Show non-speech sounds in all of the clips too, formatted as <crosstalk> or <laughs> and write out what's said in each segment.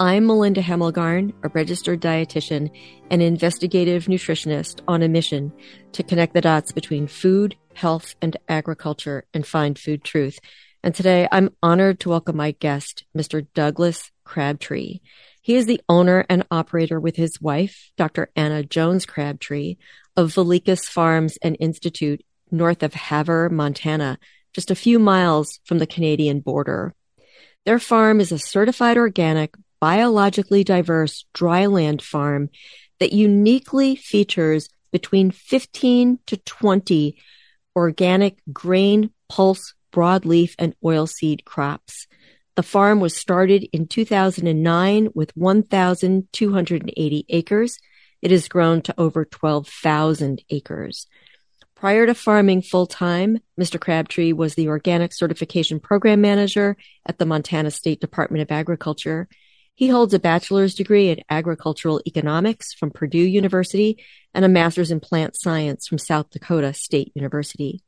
I'm Melinda Hemmelgarn, a registered dietitian and investigative nutritionist on a mission to connect the dots between food, health, and agriculture and find food truth. And today I'm honored to welcome my guest, Mr. Douglas Crabtree. He is the owner and operator with his wife, Dr. Anna Jones Crabtree, of Vilicus Farms and Institute north of Havre, Montana, just a few miles from the Canadian border. Their farm is a certified organic, biologically diverse dryland farm that uniquely features between 15 to 20 organic grain, pulse, broadleaf, and oilseed crops. The farm was started in 2009 with 1,280 acres. It has grown to over 12,000 acres. Prior to farming full time, Mr. Crabtree was the organic certification program manager at the Montana State Department of Agriculture he holds a bachelor's degree in agricultural economics from Purdue University and a master's in plant science from South Dakota State University.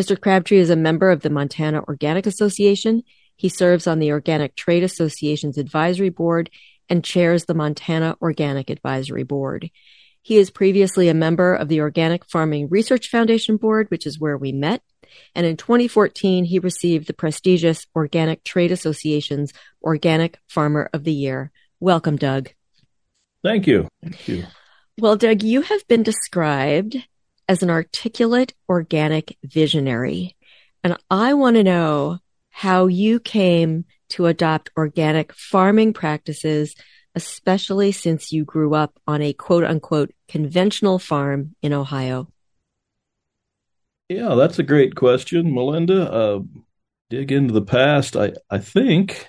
Mr. Crabtree is a member of the Montana Organic Association. He serves on the Organic Trade Association's advisory board and chairs the Montana Organic Advisory Board. He is previously a member of the Organic Farming Research Foundation Board, which is where we met, and in 2014, he received the prestigious Organic Trade Association's Organic Farmer of the Year. Welcome, Doug. Thank you. Thank you. Well, Doug, you have been described as an articulate organic visionary. And I want to know how you came to adopt organic farming practices, especially since you grew up on a quote unquote conventional farm in Ohio. Yeah, that's a great question, Melinda. Uh, dig into the past. I, I think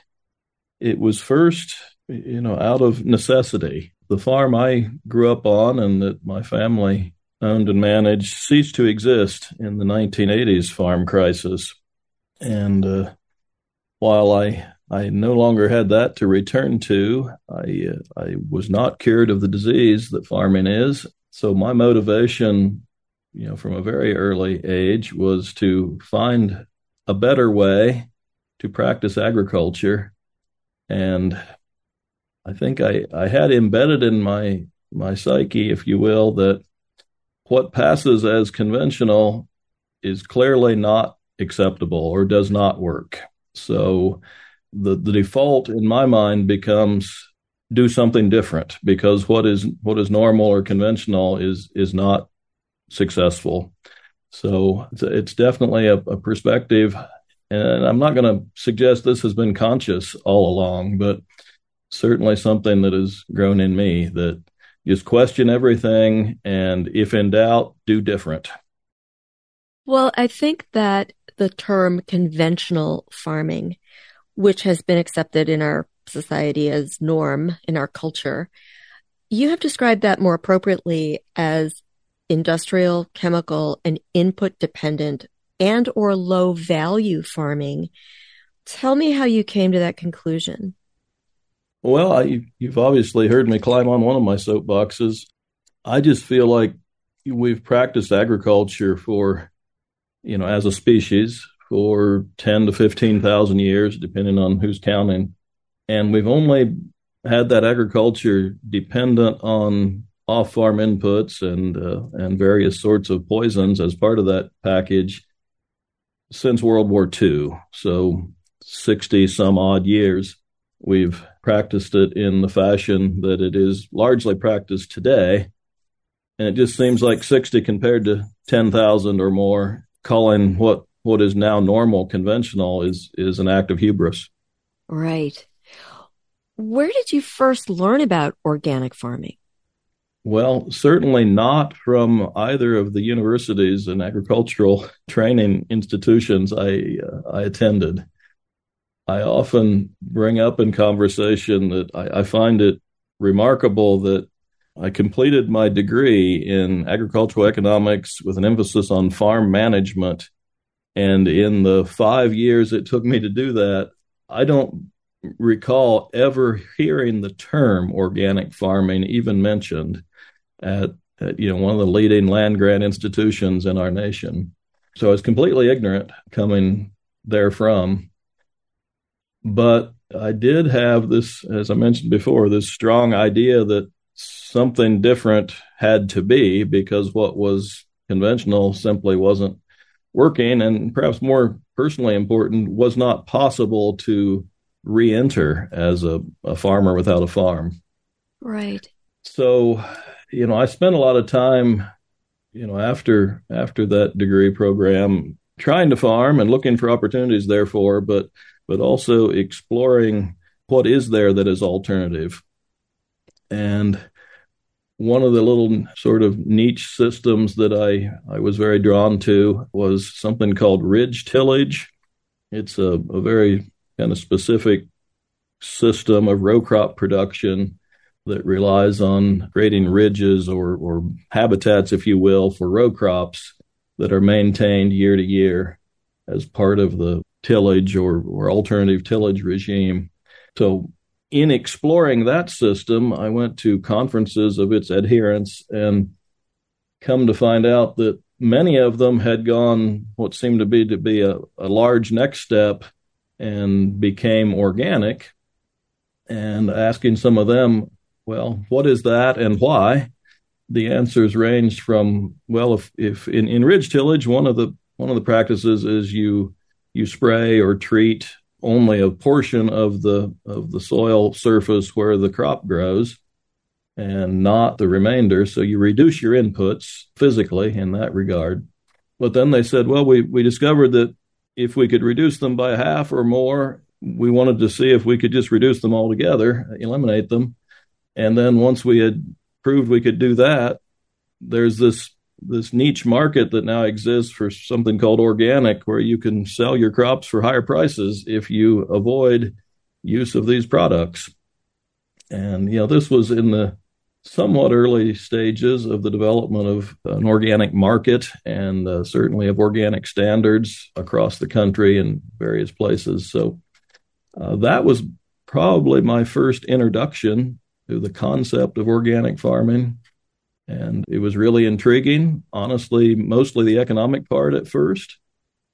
it was first, you know, out of necessity. The farm I grew up on and that my family owned and managed ceased to exist in the 1980s farm crisis. And uh, while I I no longer had that to return to, I uh, I was not cured of the disease that farming is. So my motivation you know, from a very early age was to find a better way to practice agriculture. And I think I, I had embedded in my my psyche, if you will, that what passes as conventional is clearly not acceptable or does not work. So the the default in my mind becomes do something different because what is what is normal or conventional is is not successful. So it's definitely a, a perspective. And I'm not going to suggest this has been conscious all along, but certainly something that has grown in me that just question everything. And if in doubt, do different. Well, I think that the term conventional farming, which has been accepted in our society as norm in our culture, you have described that more appropriately as industrial, chemical, and input dependent and or low value farming. Tell me how you came to that conclusion. Well, I, you've obviously heard me climb on one of my soapboxes. I just feel like we've practiced agriculture for, you know, as a species for 10 to 15,000 years, depending on who's counting. And we've only had that agriculture dependent on off farm inputs and uh, and various sorts of poisons as part of that package since World War II. So 60 some odd years we've practiced it in the fashion that it is largely practiced today. And it just seems like 60 compared to 10,000 or more calling what what is now normal conventional is is an act of hubris. Right. Where did you first learn about organic farming? Well, certainly not from either of the universities and agricultural <laughs> training institutions I uh, I attended. I often bring up in conversation that I, I find it remarkable that I completed my degree in agricultural economics with an emphasis on farm management. And in the five years it took me to do that, I don't recall ever hearing the term organic farming even mentioned at, at you know one of the leading land grant institutions in our nation. So I was completely ignorant coming therefrom. But I did have this, as I mentioned before, this strong idea that something different had to be because what was conventional simply wasn't working. And perhaps more personally important, was not possible to re enter as a, a farmer without a farm. Right. So, you know, I spent a lot of time, you know, after after that degree program trying to farm and looking for opportunities therefore, but but also exploring what is there that is alternative. And one of the little sort of niche systems that I, I was very drawn to was something called ridge tillage. It's a, a very kind of specific system of row crop production that relies on creating ridges or, or habitats, if you will, for row crops that are maintained year to year as part of the tillage or, or alternative tillage regime. So, in exploring that system, I went to conferences of its adherents and come to find out that many of them had gone what seemed to be to be a, a large next step and became organic. And asking some of them, well, what is that and why? The answers ranged from, well, if, if in, in ridge tillage, one of the one of the practices is you you spray or treat only a portion of the of the soil surface where the crop grows and not the remainder. So you reduce your inputs physically in that regard. But then they said well we we discovered that if we could reduce them by half or more we wanted to see if we could just reduce them altogether eliminate them. And then once we had proved we could do that there's this this niche market that now exists for something called organic, where you can sell your crops for higher prices if you avoid use of these products. And you know, this was in the somewhat early stages of the development of an organic market and uh, certainly of organic standards across the country and various places. So uh, that was probably my first introduction to the concept of organic farming. And it was really intriguing. Honestly, mostly the economic part at first,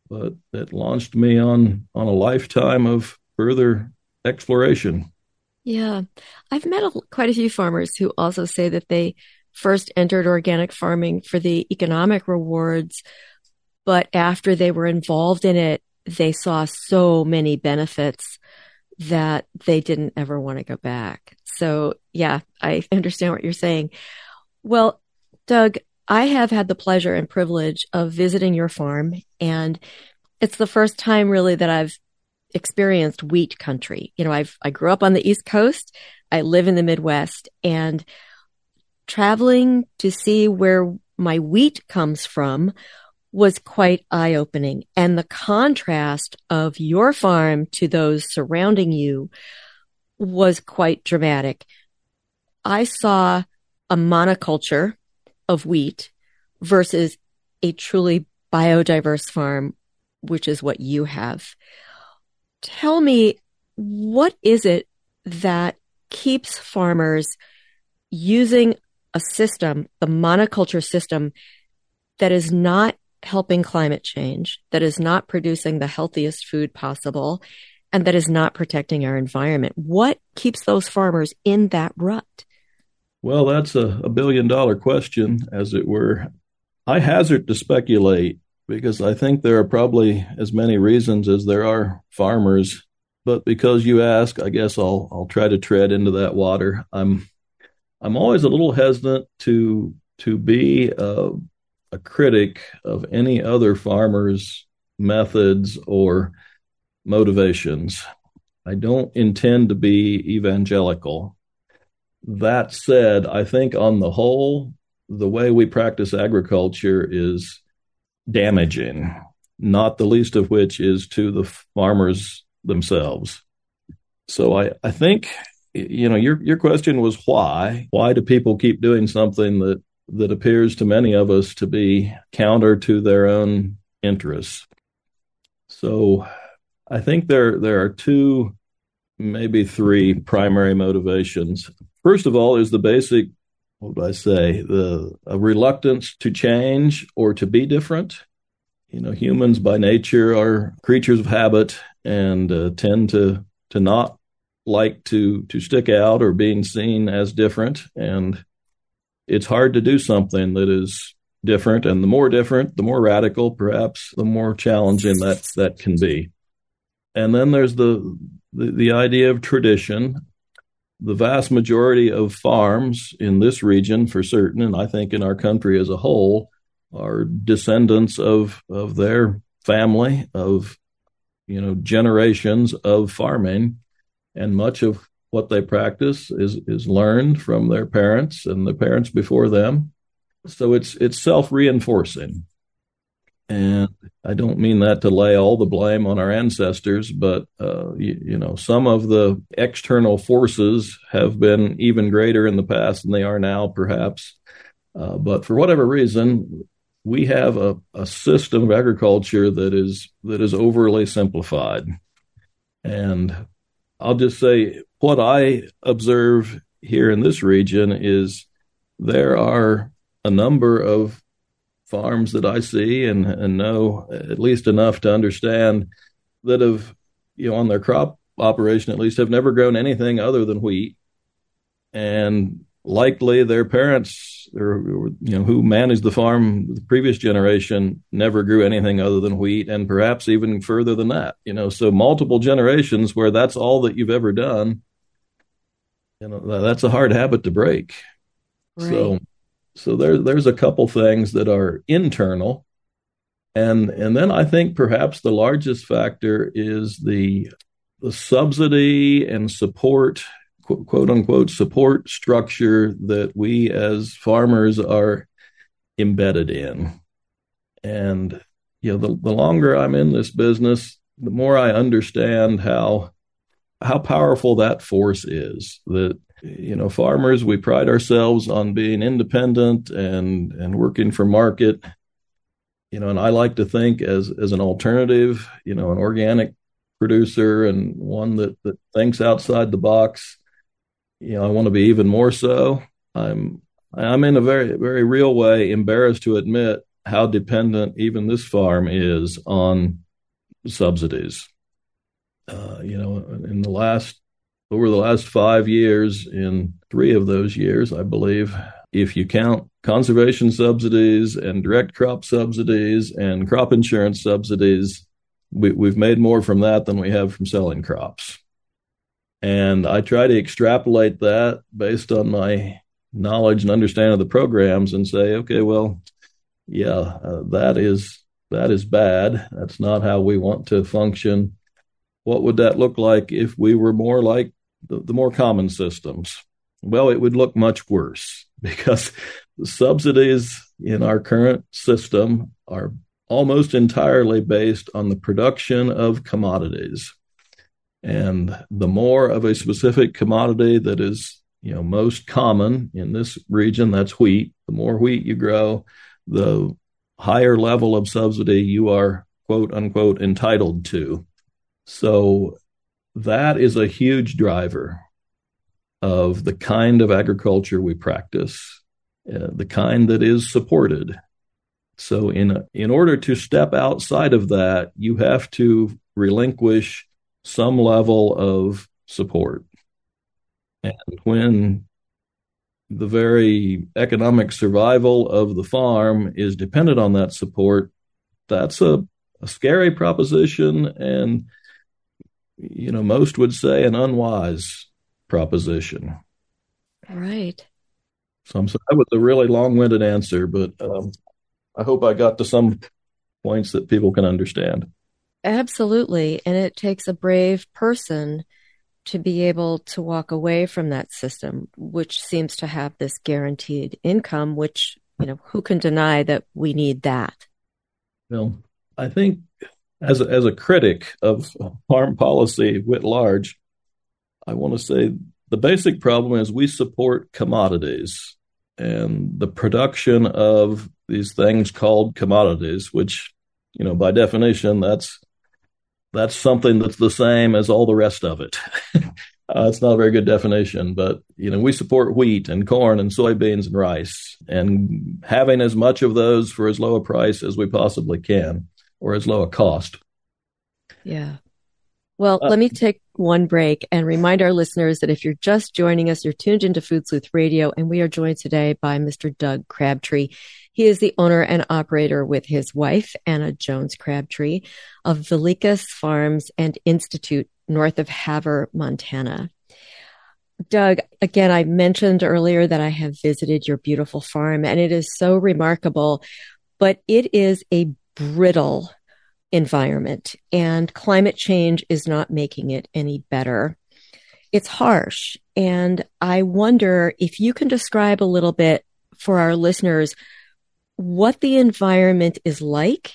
but it launched me on on a lifetime of further exploration. Yeah. I've met a, quite a few farmers who also say that they first entered organic farming for the economic rewards, but after they were involved in it, they saw so many benefits that they didn't ever want to go back. So, yeah, I understand what you're saying. Well, Doug, I have had the pleasure and privilege of visiting your farm, and it's the first time really that I've experienced wheat country. You know, I've I grew up on the East Coast, I live in the Midwest, and traveling to see where my wheat comes from was quite eye opening. And the contrast of your farm to those surrounding you was quite dramatic. I saw a monoculture of wheat versus a truly biodiverse farm, which is what you have. Tell me, what is it that keeps farmers using a system, the monoculture system, that is not helping climate change, that is not producing the healthiest food possible, and that is not protecting our environment? What keeps those farmers in that rut? Well, that's a, a billion dollar question, as it were. I hazard to speculate because I think there are probably as many reasons as there are farmers. But because you ask, I guess I'll I'll try to tread into that water. I'm I'm always a little hesitant to to be a, a critic of any other farmer's methods or motivations. I don't intend to be evangelical. That said, I think on the whole, the way we practice agriculture is damaging, not the least of which is to the farmers themselves. So I, I think you know, your your question was why? Why do people keep doing something that that appears to many of us to be counter to their own interests? So, I think there there are two, maybe three primary motivations. First of all, is the basic what would I say the reluctance to change or to be different. You know, humans by nature are creatures of habit and uh, tend to to not like to to stick out or being seen as different. And it's hard to do something that is different. And the more different the more radical perhaps the more challenging that that can be. And then there's the the, the idea of tradition the vast majority of farms in this region for certain and i think in our country as a whole are descendants of of their family of you know generations of farming. And much of what they practice is is learned from their parents and the parents before them. So it's it's self-reinforcing and i don't mean that to lay all the blame on our ancestors but uh, you, you, know some of the external forces have been even greater in the past than they are now perhaps. Uh, but for whatever reason we have a, a system of agriculture that is that is overly simplified. And I'll just say what I observe here in this region is there are a number of farms that I see and, and know at least enough to understand that have, you know, on their crop operation at least have never grown anything other than wheat. And likely their parents or, you know who managed the farm the previous generation never grew anything other than wheat and perhaps even further than that you know so multiple generations where that's all that you've ever done you know that's a hard habit to break right. so so there there's a couple things that are internal and and then i think perhaps the largest factor is the the subsidy and support quote unquote support structure that we as farmers are embedded in. And you know, the, the longer I'm in this business, the more I understand how how powerful that force is. That you know, farmers we pride ourselves on being independent and and working for market. You know, and I like to think as as an alternative, you know, an organic producer and one that that thinks outside the box you know, I want to be even more so. I'm I'm in a very very real way embarrassed to admit how dependent even this farm is on subsidies. Uh, you know, in the last over the last five years, in three of those years, I believe, if you count conservation subsidies and direct crop subsidies and crop insurance subsidies, we, we've made more from that than we have from selling crops. And I try to extrapolate that based on my knowledge and understanding of the programs and say, okay, well, yeah, uh, that is that is bad. That's not how we want to function. What would that look like if we were more like the, the more common systems? Well, it would look much worse <laughs> because the subsidies in our current system are almost entirely based on the production of commodities. And the more of a specific commodity that is, you know, most common in this region, that's wheat. The more wheat you grow, the higher level of subsidy you are quote unquote entitled to. So that is a huge driver of the kind of agriculture we practice, uh, the kind that is supported. So in in order to step outside of that, you have to relinquish some level of support. And when the very economic survival of the farm is dependent on that support, that's a, a scary proposition. And, you know, most would say an unwise proposition. Right. So I'm sorry, that was a really long winded answer, but um, I hope I got to some points that people can understand. Absolutely. And it takes a brave person to be able to walk away from that system, which seems to have this guaranteed income, which, you know, who can deny that we need that? Well, I think as a, as a critic of farm policy writ large, I want to say the basic problem is we support commodities and the production of these things called commodities, which, you know, by definition, that's that's something that's the same as all the rest of it. <laughs> uh, it's not a very good definition, but you know, we support wheat and corn and soybeans and rice, and having as much of those for as low a price as we possibly can, or as low a cost. Yeah. Well, uh, let me take one break and remind our listeners that if you're just joining us, you're tuned into Food Sleuth Radio, and we are joined today by Mr. Doug Crabtree. He is the owner and operator with his wife, Anna Jones Crabtree, of Vilicus Farms and Institute north of Havre, Montana. Doug, again, I mentioned earlier that I have visited your beautiful farm, and it is so remarkable, but it is a brittle environment and climate change is not making it any better. It's harsh. And I wonder if you can describe a little bit for our listeners what the environment is like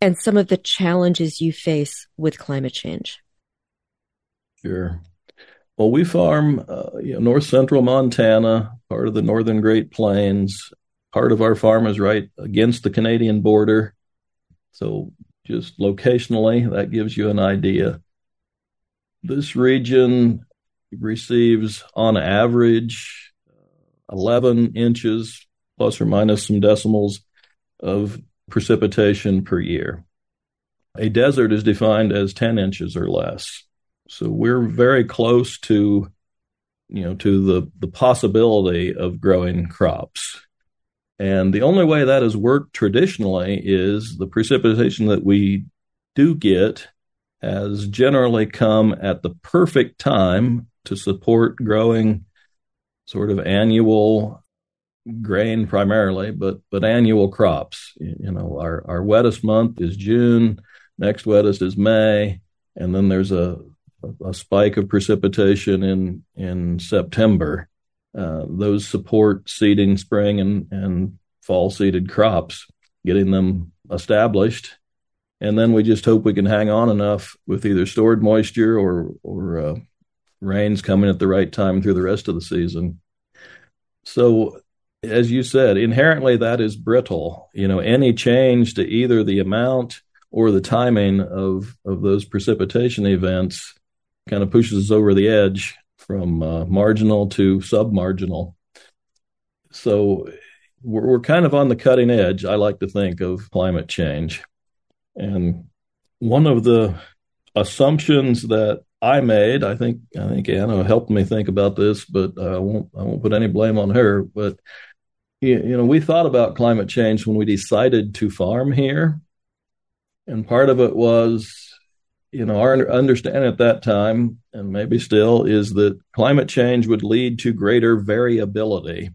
and some of the challenges you face with climate change. Sure. Well, we farm uh, you know, north central Montana, part of the northern Great Plains. Part of our farm is right against the Canadian border. So just locationally, that gives you an idea. This region receives, on average, uh, 11 inches plus or minus some decimals of precipitation per year. A desert is defined as 10 inches or less. So we're very close to, you know, to the, the possibility of growing crops. And the only way that has worked traditionally is the precipitation that we do get has generally come at the perfect time to support growing sort of annual grain primarily, but but annual crops. You know, our our wettest month is June, next wettest is May, and then there's a a spike of precipitation in in September. Uh, those support seeding spring and, and fall seeded crops, getting them established. And then we just hope we can hang on enough with either stored moisture or, or uh, rains coming at the right time through the rest of the season. So, as you said, inherently that is brittle. You know, any change to either the amount or the timing of, of those precipitation events kind of pushes us over the edge from uh, marginal to submarginal. So we're, we're kind of on the cutting edge, I like to think, of climate change. And one of the assumptions that I made, I think, I think Anna helped me think about this, but I won't, I won't put any blame on her. But you know, we thought about climate change when we decided to farm here, and part of it was you know, our understanding at that time, and maybe still, is that climate change would lead to greater variability,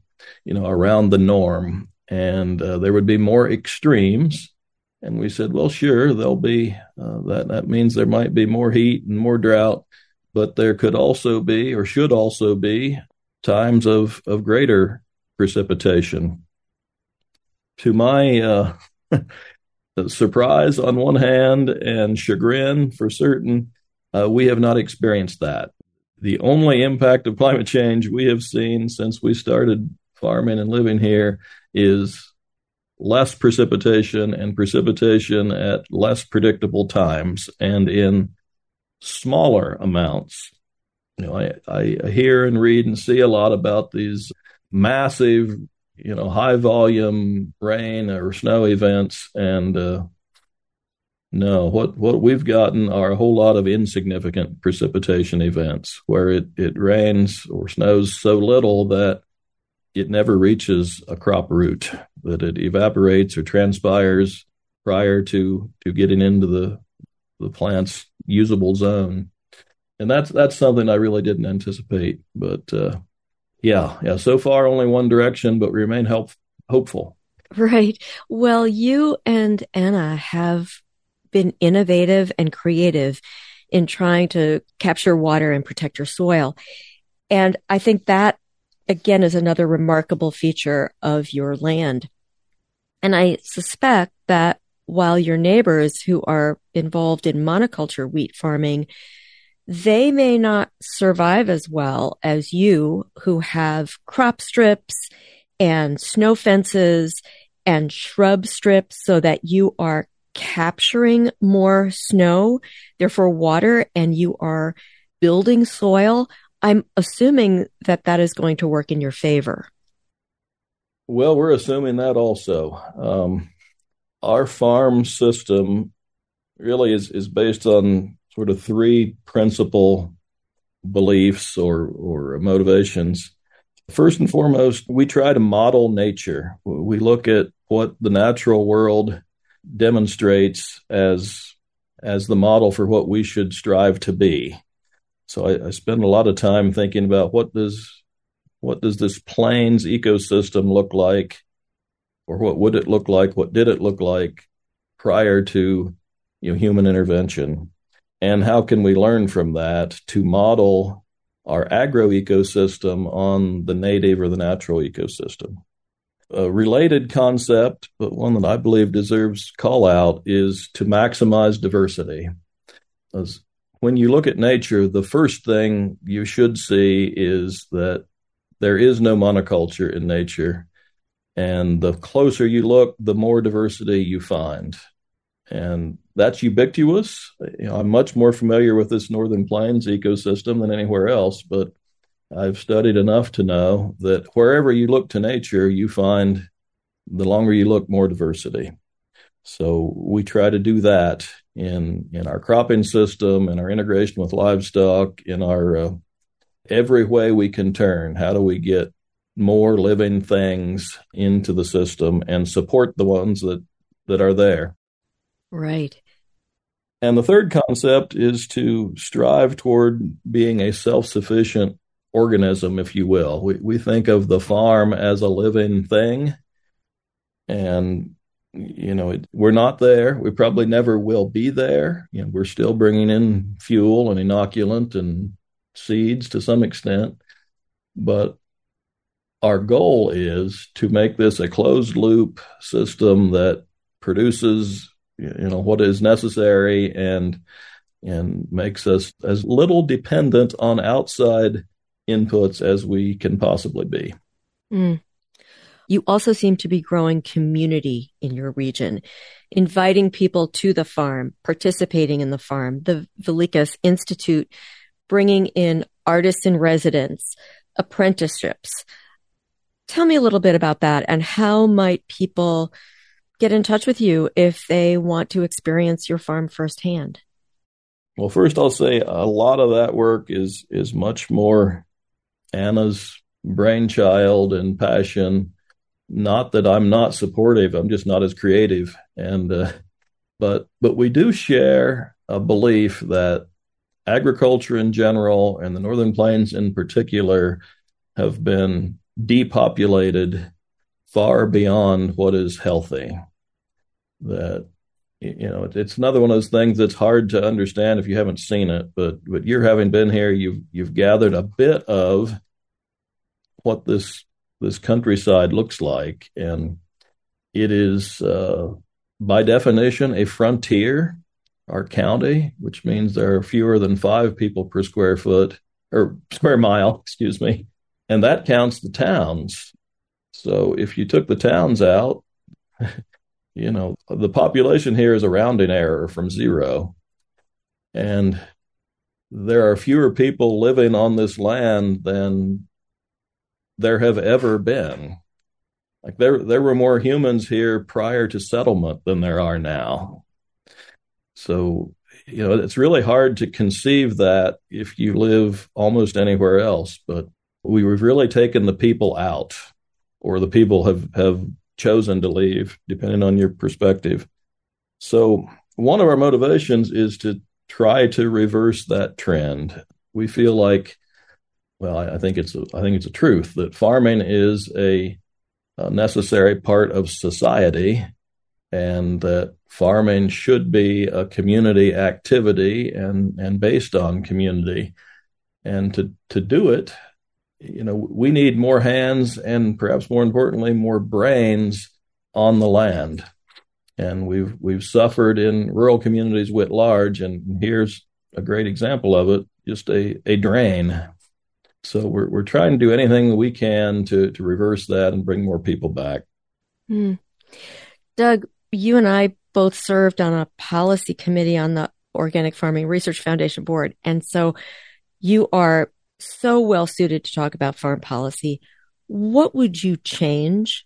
you know, around the norm, and uh, there would be more extremes. And we said, well, sure, there'll be uh, that. That means there might be more heat and more drought, but there could also be, or should also be, times of of greater precipitation. To my uh, <laughs> surprise on one hand and chagrin for certain, uh, we have not experienced that. The only impact of climate change we have seen since we started farming and living here is less precipitation and precipitation at less predictable times and in smaller amounts. You know, I, I hear and read and see a lot about these massive you know high volume rain or snow events. And uh, no what what we've gotten are a whole lot of insignificant precipitation events where it it rains or snows so little that it never reaches a crop root that it evaporates or transpires prior to to getting into the the plant's usable zone. And that's that's something I really didn't anticipate but uh, yeah, yeah. So far, only one direction, but we remain help, hopeful. Right. Well, you and Anna have been innovative and creative in trying to capture water and protect your soil. And I think that again is another remarkable feature of your land. And I suspect that while your neighbors who are involved in monoculture wheat farming they may not survive as well as you who have crop strips and snow fences and shrub strips so that you are capturing more snow, therefore water, and you are building soil. I'm assuming that that is going to work in your favor. Well, we're assuming that also. Um, our farm system really is, is based on sort of three principal beliefs or, or motivations. First and foremost, we try to model nature. We look at what the natural world demonstrates as as the model for what we should strive to be. So I, I spend a lot of time thinking about what does what does this plains ecosystem look like, or what would it look like? What did it look like prior to you know human intervention? And how can we learn from that to model our agro ecosystem on the native or the natural ecosystem? A related concept, but one that I believe deserves call out, is to maximize diversity. As when you look at nature, the first thing you should see is that there is no monoculture in nature. And the closer you look, the more diversity you find. And that's ubiquitous. You know, I'm much more familiar with this Northern Plains ecosystem than anywhere else, but I've studied enough to know that wherever you look to nature, you find the longer you look, more diversity. So we try to do that in in our cropping system, in our integration with livestock, in our uh, every way we can turn. How do we get more living things into the system and support the ones that, that are there? Right. And the third concept is to strive toward being a self sufficient organism, if you will. We, we think of the farm as a living thing. And, you know, it, we're not there. We probably never will be there. You know, we're still bringing in fuel and inoculant and seeds to some extent, but our goal is to make this a closed loop system that produces you know what is necessary and and makes us as little dependent on outside inputs as we can possibly be. Mm. You also seem to be growing community in your region, inviting people to the farm, participating in the farm. The Vilicus Institute bringing in artists in residence, apprenticeships. Tell me a little bit about that and how might people get in touch with you if they want to experience your farm firsthand? Well, first I'll say a lot of that work is is much more Anna's brainchild and passion. Not that I'm not supportive, I'm just not as creative. And uh, but but we do share a belief that agriculture in general and the northern plains in particular have been depopulated far beyond what is healthy. That you know, it's another one of those things that's hard to understand if you haven't seen it. But but you're having been here, you've you've gathered a bit of what this this countryside looks like, and it is uh, by definition a frontier our county, which means there are fewer than five people per square foot or square mile, <laughs> excuse me. And that counts the towns. So if you took the towns out, <laughs> you know, the population here is a rounding error from zero. And there are fewer people living on this land than there have ever been. Like there there were more humans here prior to settlement than there are now. So, you know, it's really hard to conceive that if you live almost anywhere else, but we've really taken the people out or the people have, have chosen to leave, depending on your perspective. So one of our motivations is to try to reverse that trend. We feel like, well, I, I think it's a, I think it's a truth that farming is a, a necessary part of society, and that farming should be a community activity and and based on community and to to do it you know we need more hands and perhaps more importantly more brains on the land and we've we've suffered in rural communities writ large and here's a great example of it just a, a drain. So we're we're trying to do anything we can to to reverse that and bring more people back. Hmm. Doug, you and I both served on a policy committee on the Organic Farming Research Foundation board, and so you are so well suited to talk about farm policy. What would you change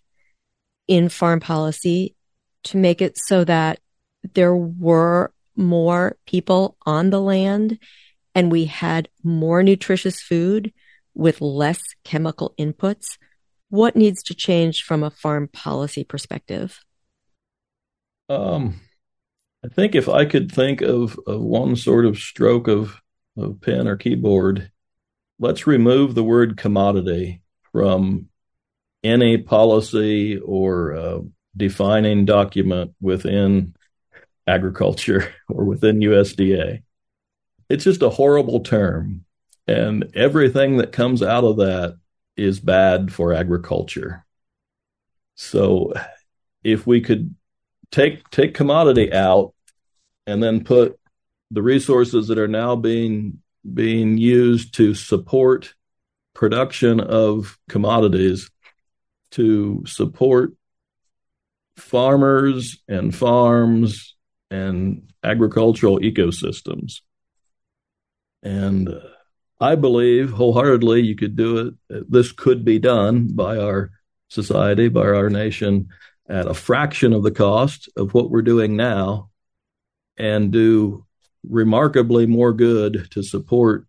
in farm policy to make it so that there were more people on the land and we had more nutritious food with less chemical inputs? What needs to change from a farm policy perspective? Um, I think if I could think of, of one sort of stroke of, of pen or keyboard, let's remove the word commodity from any policy or uh, defining document within agriculture <laughs> or within USDA. It's just a horrible term. And everything that comes out of that is bad for agriculture. So if we could take take commodity out and then put the resources that are now being being used to support production of commodities to support farmers and farms and agricultural ecosystems. And uh, I believe wholeheartedly you could do it. This could be done by our society, by our nation, at a fraction of the cost of what we're doing now and do remarkably more good to support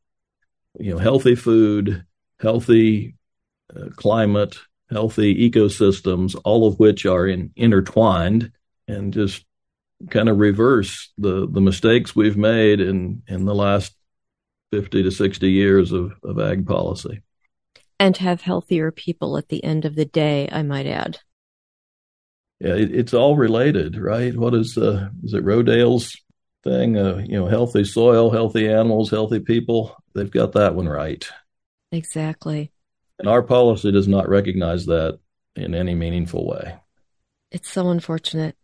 you know healthy food healthy uh, climate healthy ecosystems all of which are in, intertwined and just kind of reverse the the mistakes we've made in in the last 50 to 60 years of of ag policy. And have healthier people at the end of the day i might add. Yeah it, it's all related right? What is uh is it rodale's thing uh you know healthy soil healthy animals healthy people they've got that one right exactly and our policy does not recognize that in any meaningful way it's so unfortunate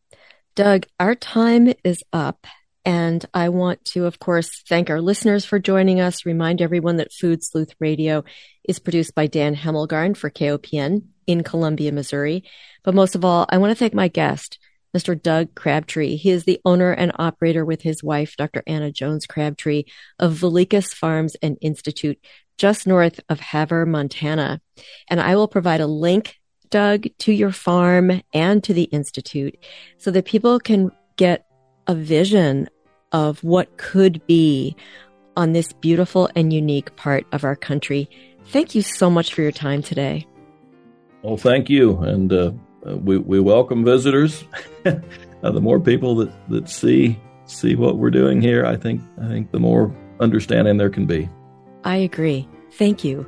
Doug, our time is up. And I want to, of course, thank our listeners for joining us. Remind everyone that Food Sleuth Radio is produced by Dan Hemmelgarn for KOPN in Columbia, Missouri. But most of all, I want to thank my guest, Mr. Doug Crabtree. He is the owner and operator with his wife, Dr. Anna Jones Crabtree of Vilicus Farms and Institute, just north of Havre, Montana. And I will provide a link Doug, to your farm and to the Institute so that people can get a vision of what could be on this beautiful and unique part of our country. Thank you so much for your time today. Well, thank you. And uh, uh, we, we welcome visitors. <laughs> uh, the more people that, that see see what we're doing here, I think I think the more understanding there can be. I agree. Thank you.